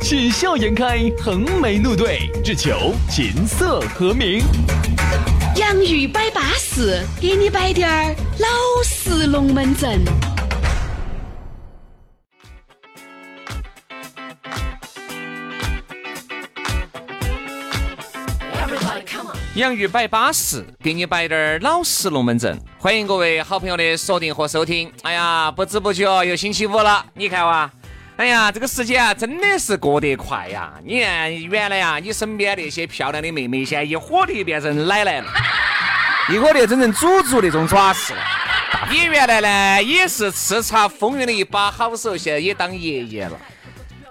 喜笑颜开，横眉怒对，只求琴瑟和鸣。洋芋摆巴士，给你摆点儿老式龙门阵。洋芋摆巴适，给你摆点儿老实龙门阵。欢迎各位好朋友的锁定和收听。哎呀，不知不觉又星期五了，你看哇，哎呀，这个时间啊，真的是过得快呀！你看，原来呀，你身边那些漂亮的妹妹，现在一伙的变成奶奶了，一伙的整成祖祖那种爪式了。你原来呢，也是叱咤风云的一把好手，现在也当爷爷了。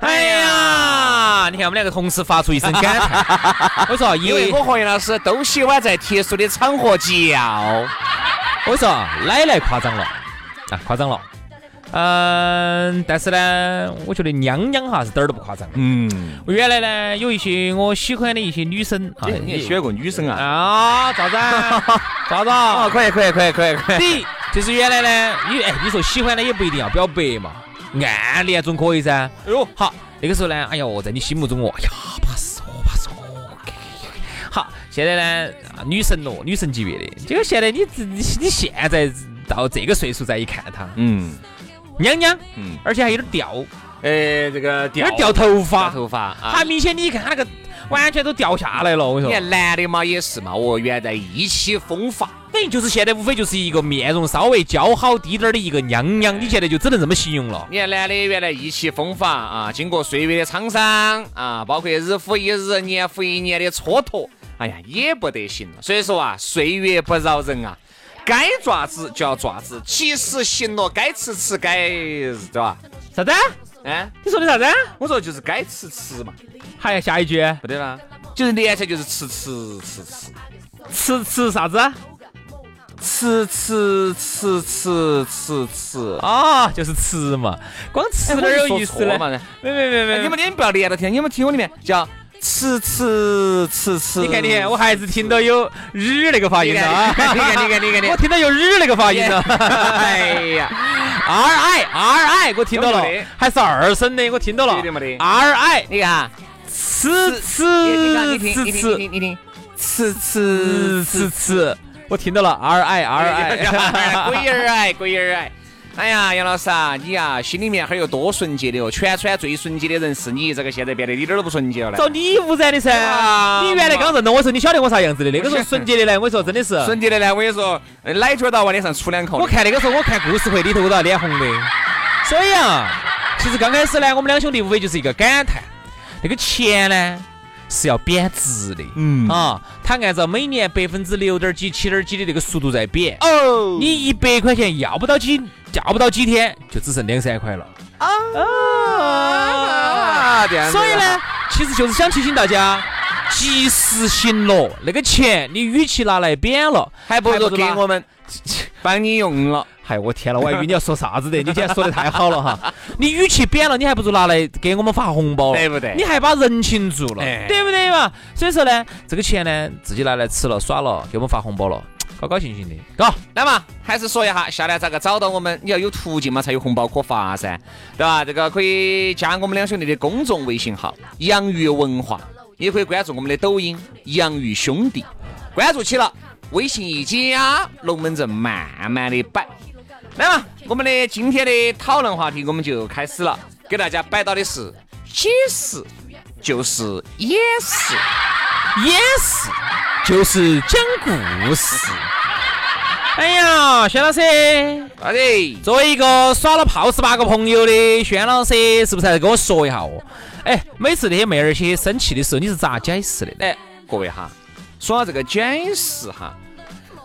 哎呀，你看我们两个同时发出一声感叹。我说，因为我和杨老师都喜欢在特殊的场合叫。我说，奶奶夸张了啊，夸张了。嗯，但是呢，我觉得娘娘哈是点儿都不夸张。嗯，原来呢，有一些我喜欢的一些女生啊，你喜欢过女生啊？啊，咋子？咋子？啊，可以，可以，可以，可以，可以。第一，就是原来呢，你哎，你说喜欢的也不一定要表白嘛。暗恋总可以噻。哎呦，好，那个时候呢，哎呦，在你心目中哦，哎呀，怕死我，怕死我。好，现在呢，女神咯，女神级别的。结果现在你你你现在到这个岁数再一看她，嗯，娘娘，嗯，而且还有点掉，呃，这个掉掉头发，头发，还明显你看他那个。完全都掉下来了，我跟你说。你看男的嘛也是嘛，哦，原来意气风发，等于就是现在无非就是一个面容稍微姣好滴点儿的一个娘娘，你现在就只能这么形容了。你看男的原来意气风发啊，经过岁月的沧桑啊，包括日复一日、年复一年的蹉跎，哎呀，也不得行了。所以说啊，岁月不饶人啊，该爪子就要爪子，及时行乐，该吃吃，该对吧？啥子？哎，你说的啥子？我说就是该吃吃嘛。还要下一句？不对啦，就是连起来就是吃吃吃吃吃吃啥子？吃吃吃吃吃吃啊，就是吃嘛。光吃哪有意思呢？没没没没，你们你们不要连着听，你们听我里面叫吃吃吃吃。你看你看，我还是听到有日那个发音的啊。你看你看你看你，我听到有日那个发音了。哎呀。R I R I，我听到了，还是二声的，我听到了。R I，你看，吃吃吃吃，你听，吃吃吃吃，我听到了。R I R I，鬼儿哎，鬼儿哎。哎呀，杨老师啊，你呀，心里面还有多纯洁的哦！全川最纯洁的人是你，这个现在变得一点都不纯洁了。找你污染的噻！你原来刚认到我时候，你晓得我啥样子的？那个时候纯洁的呢，我跟你说真的是纯洁的呢。我跟你说，奶卷到往脸上出两口。我看那个时候，我看故事会里头我都要脸红的。所以啊，其实刚开始呢，我们两兄弟无非就是一个感叹，那个钱呢是要贬值的。嗯啊，它按照每年百分之六点几、七点几的那个速度在贬。哦，你一百块钱要不到几？要不到几天，就只剩两三块了啊！所以呢，其实就是想提醒大家，及时行乐。那个钱，你与其拿来贬了，还不如给我们 帮你用了。嗨，我天了，我还以为你要说啥子的。你今天说的太好了哈！你语气贬了，你还不如拿来给我们发红包，对不对？你还把人情做了，对不对嘛？所以说呢，这个钱呢，自己拿来吃了耍了，给我们发红包了。高高兴兴的，高。那么还是说一下，下来咋个找到我们？你要有途径嘛，才有红包可发噻，对吧？这个可以加我们两兄弟的公众微信号“洋芋文化”，也可以关注我们的抖音“洋芋兄弟”。关注起了，微信一加，龙门阵慢慢的摆。来嘛我们的今天的讨论话题，我们就开始了，给大家摆到的是解释，就是掩饰，掩饰。就是讲故事。哎呀，轩老师，好的。作为一个耍了泡十八个朋友的轩老师，是不是还跟我说一下哦？哎，每次那些妹儿些生气的时候，你是咋解释的？哎，各位哈，说到这个解释哈，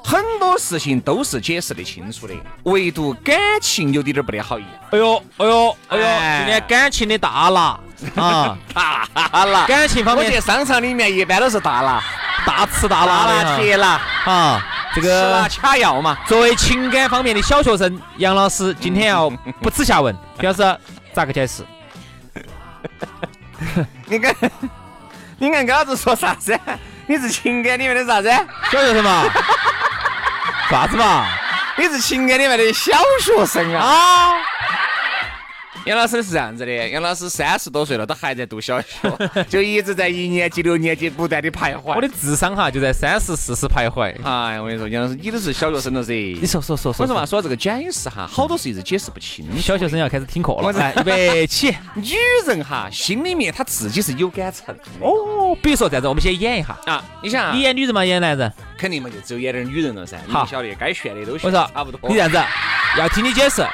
很多事情都是解释得清楚的，唯独感情有点点不得好意。哎呦，哎呦，哎呦，今天感情的大拿。啊，大拿。感情方面我去商场里面一般都是大拿、大吃大大拿的铁拿、啊，这个卡药嘛。作为情感方面的小学生，杨老师 今天要不耻下问，表示咋个解释？你看，你看，跟老子说啥子？你是情感里面的啥子？小学生嘛，啥子嘛？你是情感里面的小学生啊！啊，杨老师是这样子的，杨老师三十多岁了，都还在读小学，就一直在一年级、六年级不断的徘徊。我的智商哈就在三十、四十徘徊。哎呀，我跟你说，杨老师，你都是小学生了噻。你说说说我说嘛，说这个解释哈，好多事一直解释不清。小学生要开始听课了，预备起。女人哈，心里面她自己是有杆秤的哦，比如说这样子，我们先演一下。啊。你想啊，你演女人嘛，演男人？肯定嘛，就只有演点女人了噻。你好晓得，该炫的都我，说差不多。你这样子，要听你解释，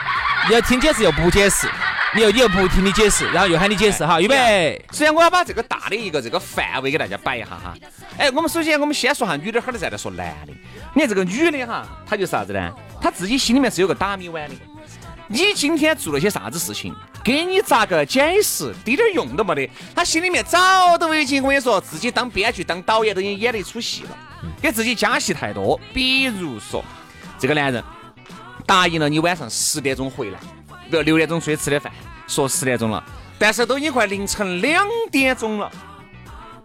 你要听解释又不解释，你又你又不听你解释，然后又喊你解释，哈，预备。首先我要把这个大的一个这个范围给大家摆一下哈。哎，我们首先我们先说下女的，哈儿再来说男的。你看这个女的哈，她就是啥子呢？她自己心里面是有个打米碗的。你今天做了些啥子事情，给你咋个解释，滴点儿用都没得。他心里面早都已经，我跟你说，自己当编剧、当导演都已经演了一出戏了，给自己加戏太多。比如说，这个男人答应了你晚上十点钟回来，比如六点钟出去吃的饭，说十点钟了，但是都已经快凌晨两点钟了。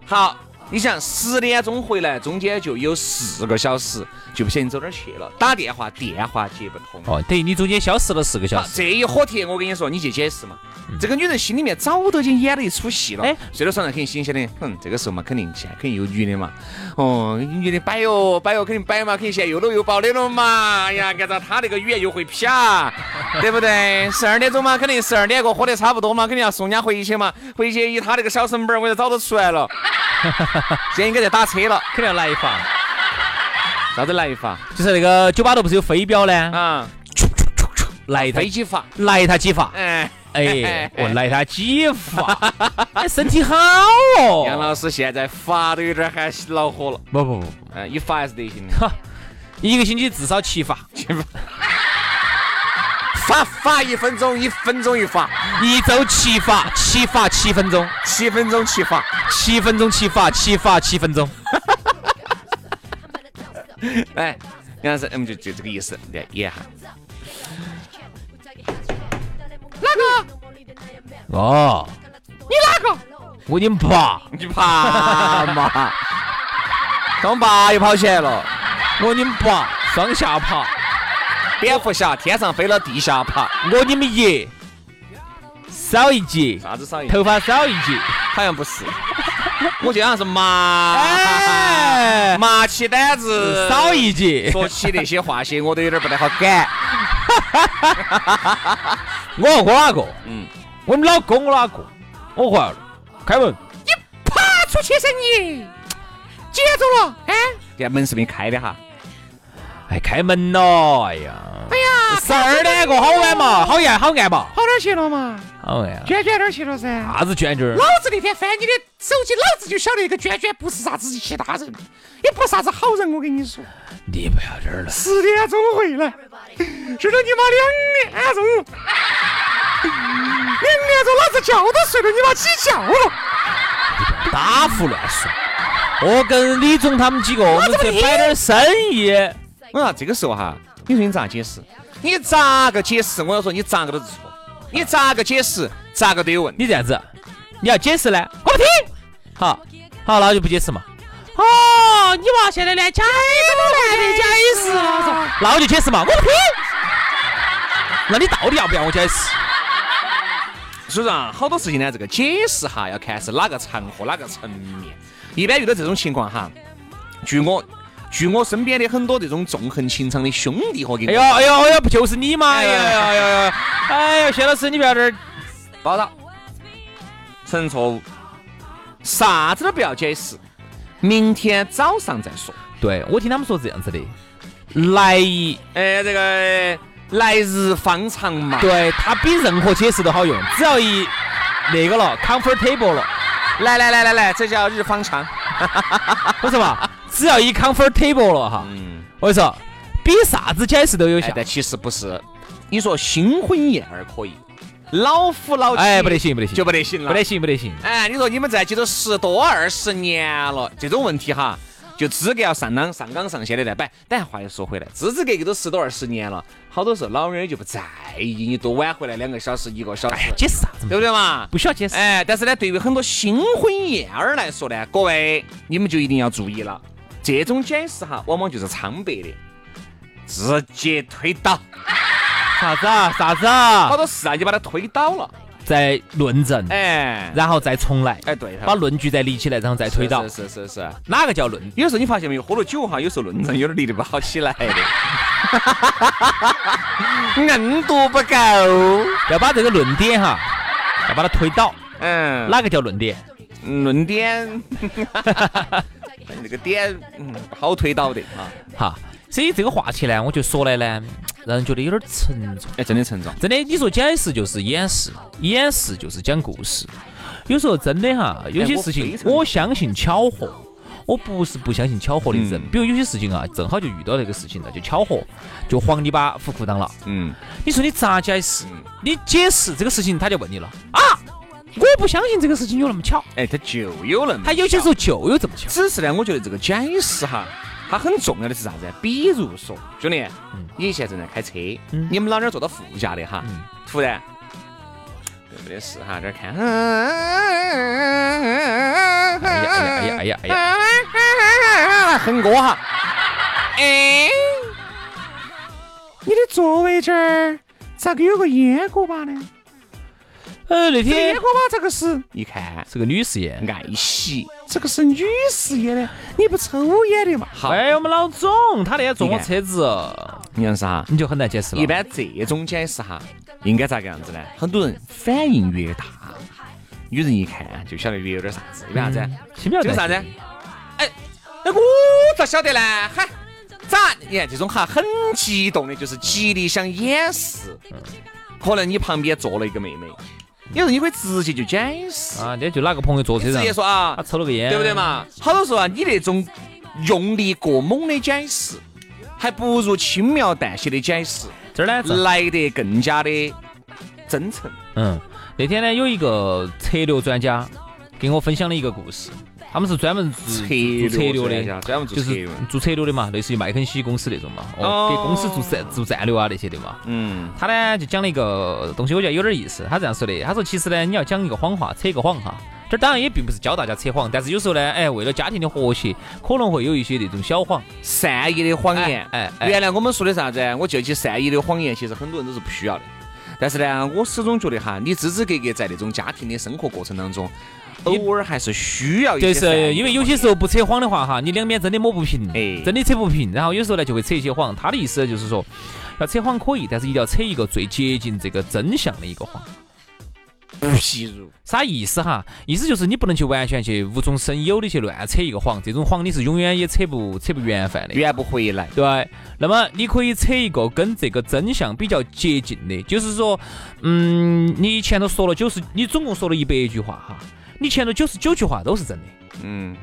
好，你想十点钟回来，中间就有四个小时，就不晓得你走哪儿去了，打电话电话接不通。哦，等于你中间消失了四个小，时。这一火铁，我跟你说，你去解释嘛。这个女人心里面早都已经演了一出戏了。哎哎，睡到床上肯定心想的，哼，这个时候嘛，肯定现在肯定有女的嘛。哦，女的摆哟摆哟，肯定摆嘛，肯定现在又搂又抱的了嘛。哎呀，按照她那个语言又会啪，对不对？十二点钟嘛，肯定十二点过喝得差不多嘛，肯定要送人家回去嘛。回去以她那个小身板儿，我就早都出来了。现在应该在打车了，肯定要来一发，啥子来一发？就是那个酒吧头不是有飞镖呢？啊？来他飞机法，来他几发，哎。哎，我 来他几发，哎身体好哦。杨老师现在发都有点喊恼火了，不不不，嗯，一发还是得行的，哈，一个星期至少七发，发发一分钟，一分钟一发，一周七发，七发七分钟，七分钟七发，七分钟七发，七发七分钟。哎，杨老师，我们就就这个意思，来演一下。哦，你哪个？我你爸，你爬嘛，刚爸又跑起来了，我你爸，双下爬，蝙蝠侠天上飞了，地下爬，我你们爷，少一截，啥子少一？头发少一截。好像不是，我记得好像是麻，哎麻起胆子，少一截，说起那些话些，我都有点不太好赶。我我哪个？嗯，我们老公我哪个？我坏了，开门。你爬出去噻你，接住了，哎，这门是没开的哈。哎，开门了！哎呀，哎呀，十二点过好晚嘛，好暗好暗嘛，跑哪儿去了嘛？好暗啊！娟娟哪儿去了噻？啥子卷卷儿？老子那天翻你的手机，老子就晓得一个娟娟不是啥子其他人，也不是啥子好人。我跟你说，你不要这儿了。十点钟回来，睡到你妈两点钟，两点钟老子觉都睡了，你妈起觉了。打胡乱说。我跟李总他们几个，我们去摆点生意。我说这个时候哈，你说你咋解释？你咋个解释？我要说你咋个都是错，你咋个解释，咋个都有问题。你这样子，你要解释呢，我不听。好，好，那就不解释嘛。哦，你娃现在连解释都懒得解释了，那我就解释嘛，我不听。那你到底要不要我解释？所以说啊，好多事情呢，这个解释哈，要看是哪个场合、哪个层面。一般遇到这种情况哈，据我据我身边的很多这种纵横情场的兄弟伙给我哎呦哎呦哎呦，不就是你吗？哎呀哎呀哎呀！哎呀，薛 老师，你不要这儿报道，承认错误，啥子都不要解释，明天早上再说。对我听他们说这样子的，来一哎，这个来日方长嘛。对他比任何解释都好用，只要一那个了，comfortable 了，来来来来来，这叫日方长。不是嘛？只要一 comfortable 了哈，嗯，我跟你说，比啥子解释都有效哎。但其实不是。你说新婚燕尔可以，老夫老妻，哎，不得行，不得行，就不得行了，不得行，不得行。哎，你说你们在一起都十多二十年了，这种问题哈，就资格要上纲上纲上线的来摆。但话又说回来，支支格格都十多二十年了，好多时候老人就不在意你多晚回来两个小时、一个小时，解释啥子？对不对嘛？不需要解释。哎，但是呢，对于很多新婚燕尔来说呢，各位你们就一定要注意了，这种解释哈，往往就是苍白的，直接推倒。啥子啊？啥子啊好啊？多事啊，就把它推倒了。再论证，哎，然后再重来，哎，对，把论据再立起来，然后再推倒。是是是是。哪个叫论？有时候你发现没有，喝了酒哈，有时候论证有点立得不好起来的，硬度不够。要把这个论点哈，要把它推倒。嗯，哪个叫论点？论点，那个点，嗯，好推倒的啊。哈，所以这个话题呢，我就说来呢，让人觉得有点沉重。哎，真的沉重。真的，你说解释就是掩饰，掩饰就是讲故事。有时候真的哈，有些事情我相信巧合，我不是不相信巧合的人。嗯比如有些事情啊，正好就遇到这个事情了，就巧合，就黄泥巴糊裤裆了。嗯，你说你咋解释？你解释这个事情，他就问你了啊！我不相信这个事情有那么巧，哎，它就有那么，他有些时候就有这么巧。只是呢，我觉得这个解释哈，它很重要的是啥子？比如说，兄弟，你现在正在开车，嗯你们老娘坐到副驾的哈，突然。没得事哈，这儿看，哎呀哎呀哎呀哎呀哎呀！呀，哼歌哈，哎，你的座位这儿咋个有个烟锅巴呢？呃，那天烟锅巴这个是，一看是个女士烟。爱惜，这个是女士烟的，你不抽烟的嘛？好，哎，我们老总他那天坐我车子，你看啥？你就很难解释了。一般这种解释哈，应该咋个样子呢？很多人反应越大，女人一看就晓得越有点啥子，因为啥子？先不要就是啥子？哎，那我咋晓得呢？嗨，咋？你看这种哈很激动的，就是极力想掩饰。可能你旁边坐了一个妹妹，有时候你可以直接就解释，啊，那就哪个朋友坐车上，直接说啊他，抽了个烟，对不对？嘛？好多时候啊，你那种用力过猛的解释，还不如轻描淡写的解释这儿呢，正来得更加的真诚。嗯，那天呢有一个策略专家给我分享了一个故事，他们是专门做策略策略的，专门做就是做策略的嘛，类似于麦肯锡公司那种嘛，哦，哦给公司做战做战略啊那些的嘛。嗯他呢就讲了一个东西，我觉得有点意思。他这样说的，他说其实呢，你要讲一个谎话，扯一个谎哈。这当然也并不是教大家扯谎，但是有时候呢，哎，为了家庭的和谐，可能会有一些那种小谎。善意的谎言，哎哎哎原来我们说的啥子？我就起善意的谎言，其实很多人都是不需要的。但是呢，我始终觉得哈，你支支格格在那种家庭的生活过程当中，偶尔还是需要一些就。是因为有些时候不扯谎的话哈，你两边真的抹不平，哎真的扯不平，然后有时候呢就会扯一些谎。他的意思就是说，要扯谎可以，但是一定要扯一个最接近这个真相的一个谎。不吸入，啥意思哈？意思就是你不能去完全去无中生有的去乱扯一个谎，这种谎你是永远也扯不扯不圆饭的。圆不回来。对，那么你可以扯一个跟这个真相比较接近的，就是说，嗯，你前头说了九十，你总共说了一百句话哈，你前头九十九句话都是真的，嗯，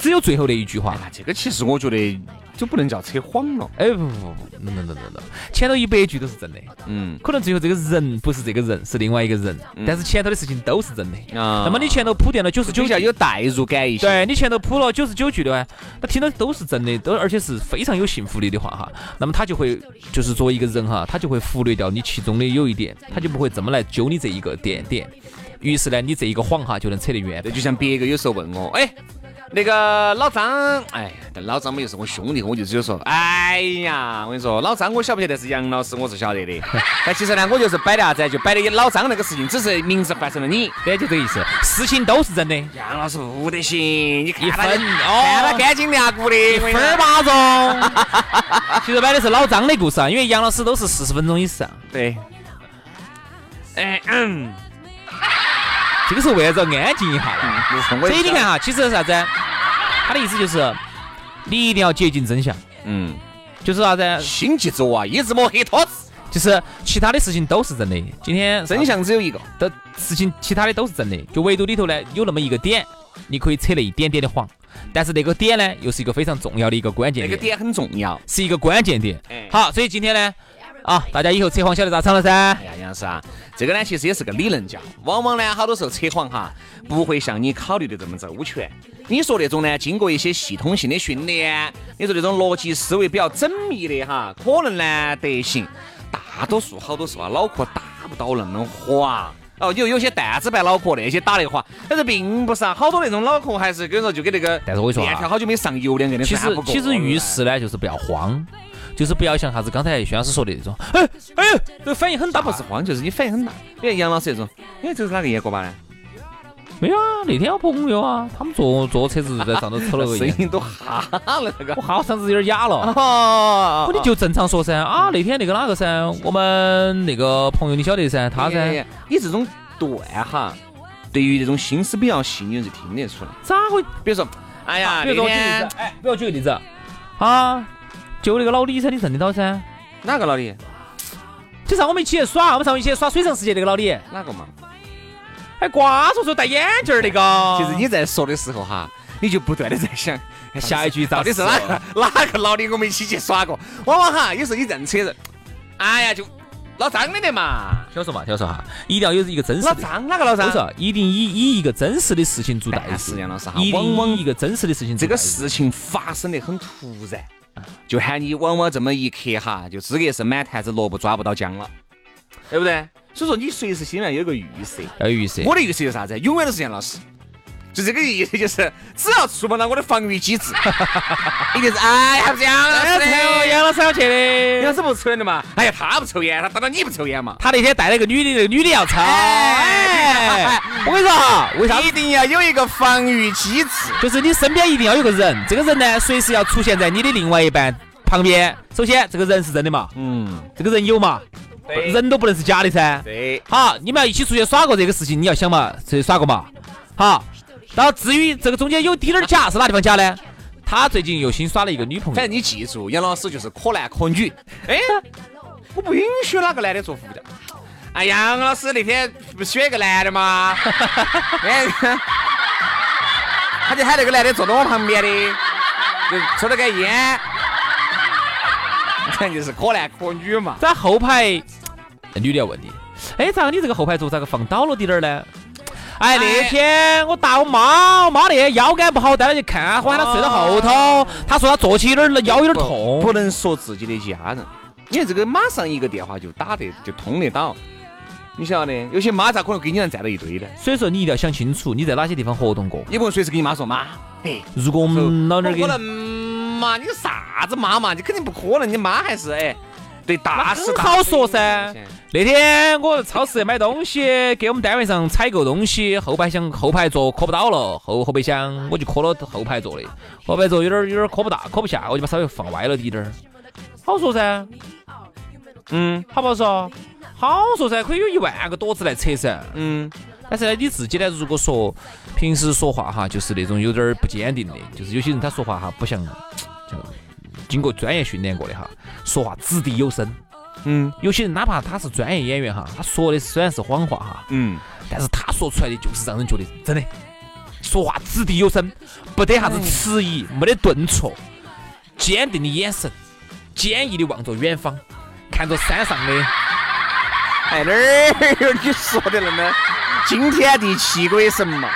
只有最后的一句话哎，这个其实我觉得就不能叫扯谎了。哎不不不，no no no no no，前头一百句都是真的，嗯可能最后这个人不是这个人，是另外一个人，但是前头的事情都是真的。啊，那么你前头铺垫了九十九句，有代入感一些。对你前头铺了九十九句的话，他听到都是真的，都而且是非常有信服力的话哈，那么他就会就是作为一个人哈，他就会忽略掉你其中的有一点，他就不会这么来揪你这一个点点。于是呢，你这一个谎哈就能扯得圆这。就像别个有时候问我，哎，那个老张，哎，但老张嘛又是我兄弟，我就只有说，哎呀，我跟你说，老张我晓不晓得是杨老师，我是晓得的。但其实呢，我就是摆的啥子，就摆的老张那个事情，只是名字换成了你。对，就这个意思，事情都是真的，杨老师不得行，你看一他看他干净亮骨的，一分儿八中。其实摆的是老张的故事啊，因为杨老师都是四十分钟以上，对。哎嗯，这个是为了安静一下的。所所以你看，哈，其实是啥子？他的意思就是，你一定要接近真相，嗯，就是啥子？心急着啊，一直摸黑拖字，就是其他的事情都是真的。今天真相只有一个。的事情，其他的都是真的，就唯独里头呢有那么一个点，你可以扯那一点点的谎，但是那个点呢又是一个非常重要的一个关键点，那个点很重要。是一个关键点哎。好，所以今天呢，啊，大家以后扯谎晓得咋唱了噻。哎呀，杨老师啊，这个呢其实也是个理论教，往往呢好多时候扯谎哈，不会像你考虑的这么周全。你说那种呢，经过一些系统性的训练，你说那种逻辑思维比较缜密的哈，可能呢得行。大多数好多时候啊，脑壳打不到那么滑。哦，有有些蛋子牌脑壳那些打得滑，但是并不是啊，好多那种脑壳还是跟你说就跟那个，但是我说面条好久没上油两个的，其实其实遇事呢，就是不要慌，就是不要像啥子刚才薛老师说的那种，哎哎，这个反应很大，不是慌，就是你反应很大。你看杨老师那种，你看这是哪个烟锅巴呢？没有啊，那天我朋友啊，他们坐坐车子在上头抽了个烟，声音都哈了那个，我哈嗓子有点哑了。哦，你就正常说噻啊，那天那个哪个噻，我们那个朋友你晓得噻，他噻，你这种段哈，对于这种心思比较细腻是听得出来。咋会？比如说，哎呀，比如说举例子，哎，比如举个例子，啊，就那个老李噻，你认得到噻？哪个老李？就上我们一起去耍，我们上一起耍水上世界那个老李。哪个嘛？哎，瓜叔叔戴眼镜儿那个，其实你在说的时候哈，你就不断的在想 下一句到底是哪个哪个老李我们一起去耍过？往往哈，有时候你认车人，哎呀，就老张的得嘛。听我说嘛，听我说哈，一定要有一个真实。老张哪个老张？我说一定以以一个真实的事情做代事。杨老师哈，往往一个真实的事情，这个事情发生的很突然，就喊你往往这么一刻哈，就资格是满坛子萝卜抓不到姜了，对不对？所以说，你随时心里面有个预设，要预设。我的预设是啥子？永远都是杨老师，就这个意思，就是只要触碰到我的防御机制，一定是哎，还不是杨老师？杨老师要去的，杨老师不抽烟的嘛？哎呀，他不抽烟，他当然你不抽烟嘛？他那天带了个女的，那个女的要抽。哎，我跟你说哈，为啥一定要有一个防御机制？就是你身边一定要有个人，这个人呢，随时要出现在你的另外一半旁边。首先，这个人是真的嘛？嗯，这个人有嘛？人都不能是假的噻。对，好，你们要一起出去耍过这个事情，你要想嘛，出去耍过嘛。好，然后至于这个中间有滴点儿假，是哪地方假呢？他最近又新耍了一个女朋友。反正你记住，杨老师就是可男可女。哎，我不允许哪个男的坐副驾。哎，杨老师那天不选一个男的吗？他就喊那个男的坐到我旁边的，就抽了个烟。反正就是可男可女嘛。在后排。女的要问你，哎，咋个你这个后排座咋个放倒了滴点儿呢？哎，那天我打我妈，我妈那天腰杆不好，带她去看，我喊她睡到后头，她说她坐起有点腰有点痛。不能说自己的家人，因为这个马上一个电话就打得就通得到。你晓得，有些妈咋可能跟你俩站到一堆的？所以说你一定要想清楚，你在哪些地方活动过。你不能随时跟你妈说妈，哎，如果我们老点儿给，不可能嘛？你啥子妈嘛？你肯定不可能，你妈还是哎。对，大事好说噻。那天我超市买东西，给我们单位上采购东西，后排箱后排座磕不到了，后后备箱我就磕了后排座的，后排座有点有点磕不大，磕不下，我就把稍微放歪了滴点儿。好说噻，嗯，好不好说？好说噻，可以有一万个多子来扯噻，嗯。但是呢，你自己呢，如果说平时说话哈，就是那种有点不坚定的，就是有些人他说话哈，不像就。经过专业训练过的哈，说话掷地有声。嗯，有些人哪怕他是专业演员哈，他说的虽然是谎话哈，嗯，但是他说出来的就是让人觉得真的，说话掷地有声，不得啥子迟疑，没得顿挫，坚定的眼神，坚毅的望着远方，看着山上的，哎哪儿有你说的那么惊天地泣鬼神嘛，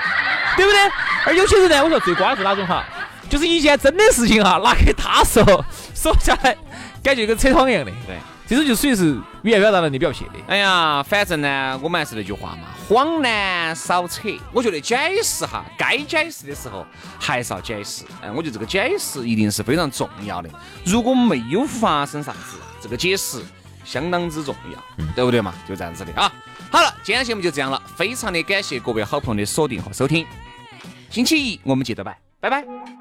对不对？而有些人呢，我说最瓜的是哪种哈？就是一件真的事情哈，拿给他说，说下来感觉跟扯谎一样的。对，这种就属于是语言表达能力比较撇的。哎呀，反正呢，我们还是那句话嘛，谎呢少扯。我觉得解释哈，该解释的时候还是要解释。哎，我觉得这个解释一定是非常重要的。如果没有发生啥子，这个解释相当之重要，对不对嘛？就这样子的啊。好了，今天节目就这样了，非常的感谢各位好朋友的锁定和收听。星期一我们接着拜，拜拜。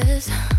Cause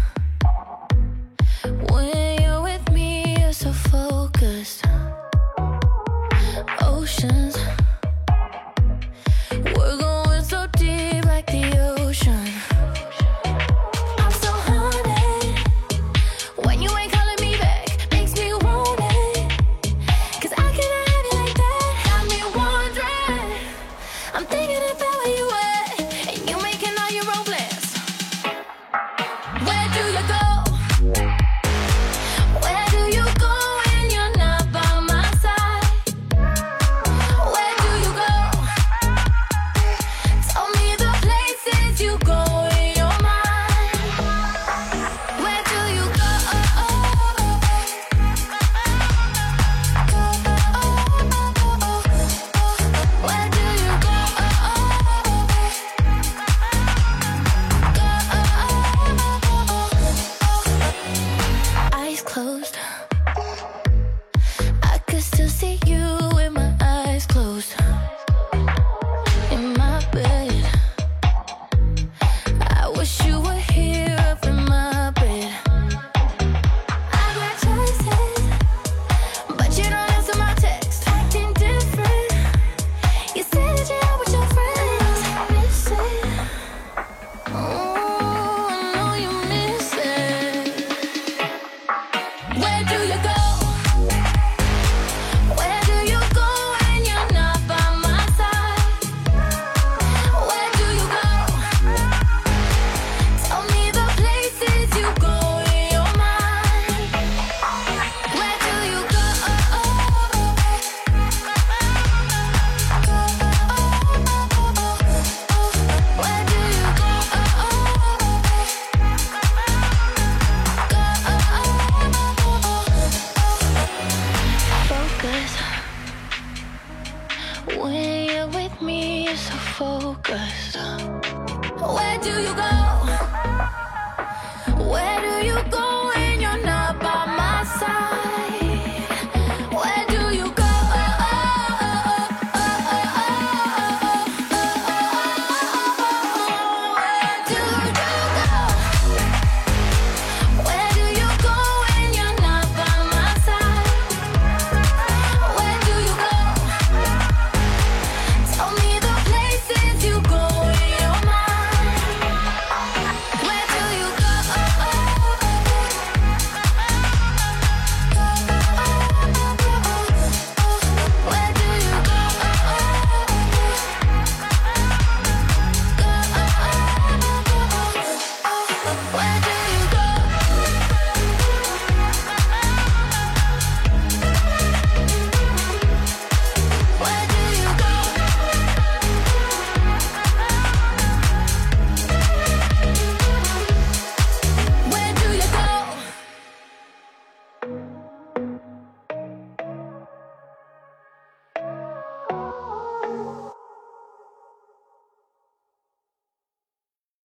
good.